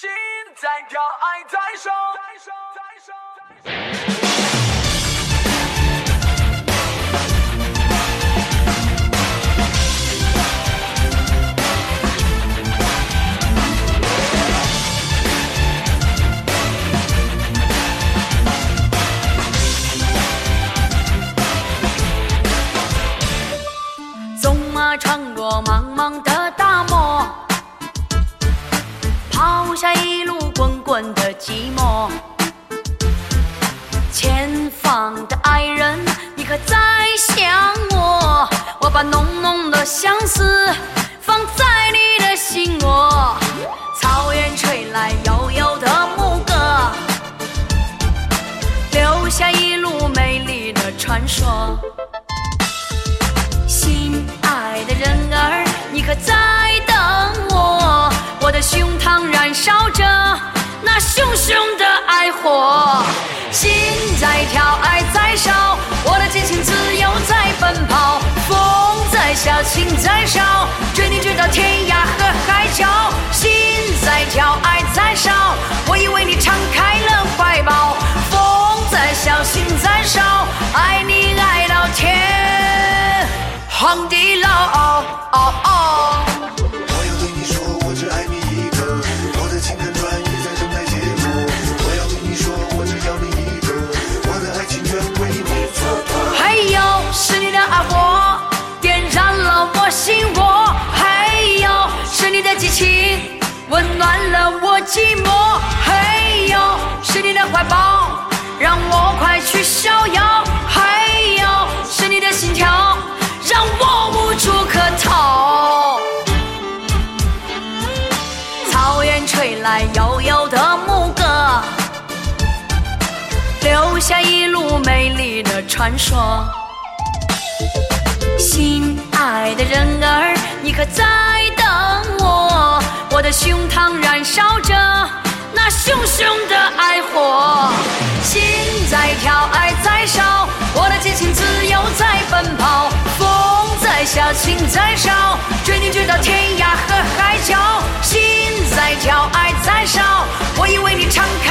心在跳，爱在烧。纵马穿过茫茫的大漠，抛下一路滚滚的寂寞。前方的爱人，你可在想我？我把浓浓的相思放在你的心窝。草原吹来悠悠的牧歌，留下一路美丽的传说。心爱的人儿，你可在烧着那熊熊的爱火，心在跳，爱在烧，我的激情自由在奔跑，风在笑，情在烧，追你追到天涯和海角。心在跳，爱在烧，我已为你敞开了怀抱，风在笑，心在烧，爱你爱到天。荒地老，心窝；还有是你的激情，温暖了我寂寞；还有是你的怀抱，让我快去逍遥；还有是你的心跳，让我无处可逃。草原吹来悠悠的牧歌。留下一路美丽的传说。心爱的人儿，你可在等我？我的胸膛燃烧着那熊熊的爱火，心在跳，爱在烧，我的激情自由在奔跑，风在笑，情在烧，追你追到天涯和海角。心在跳，爱在烧，我已为你敞开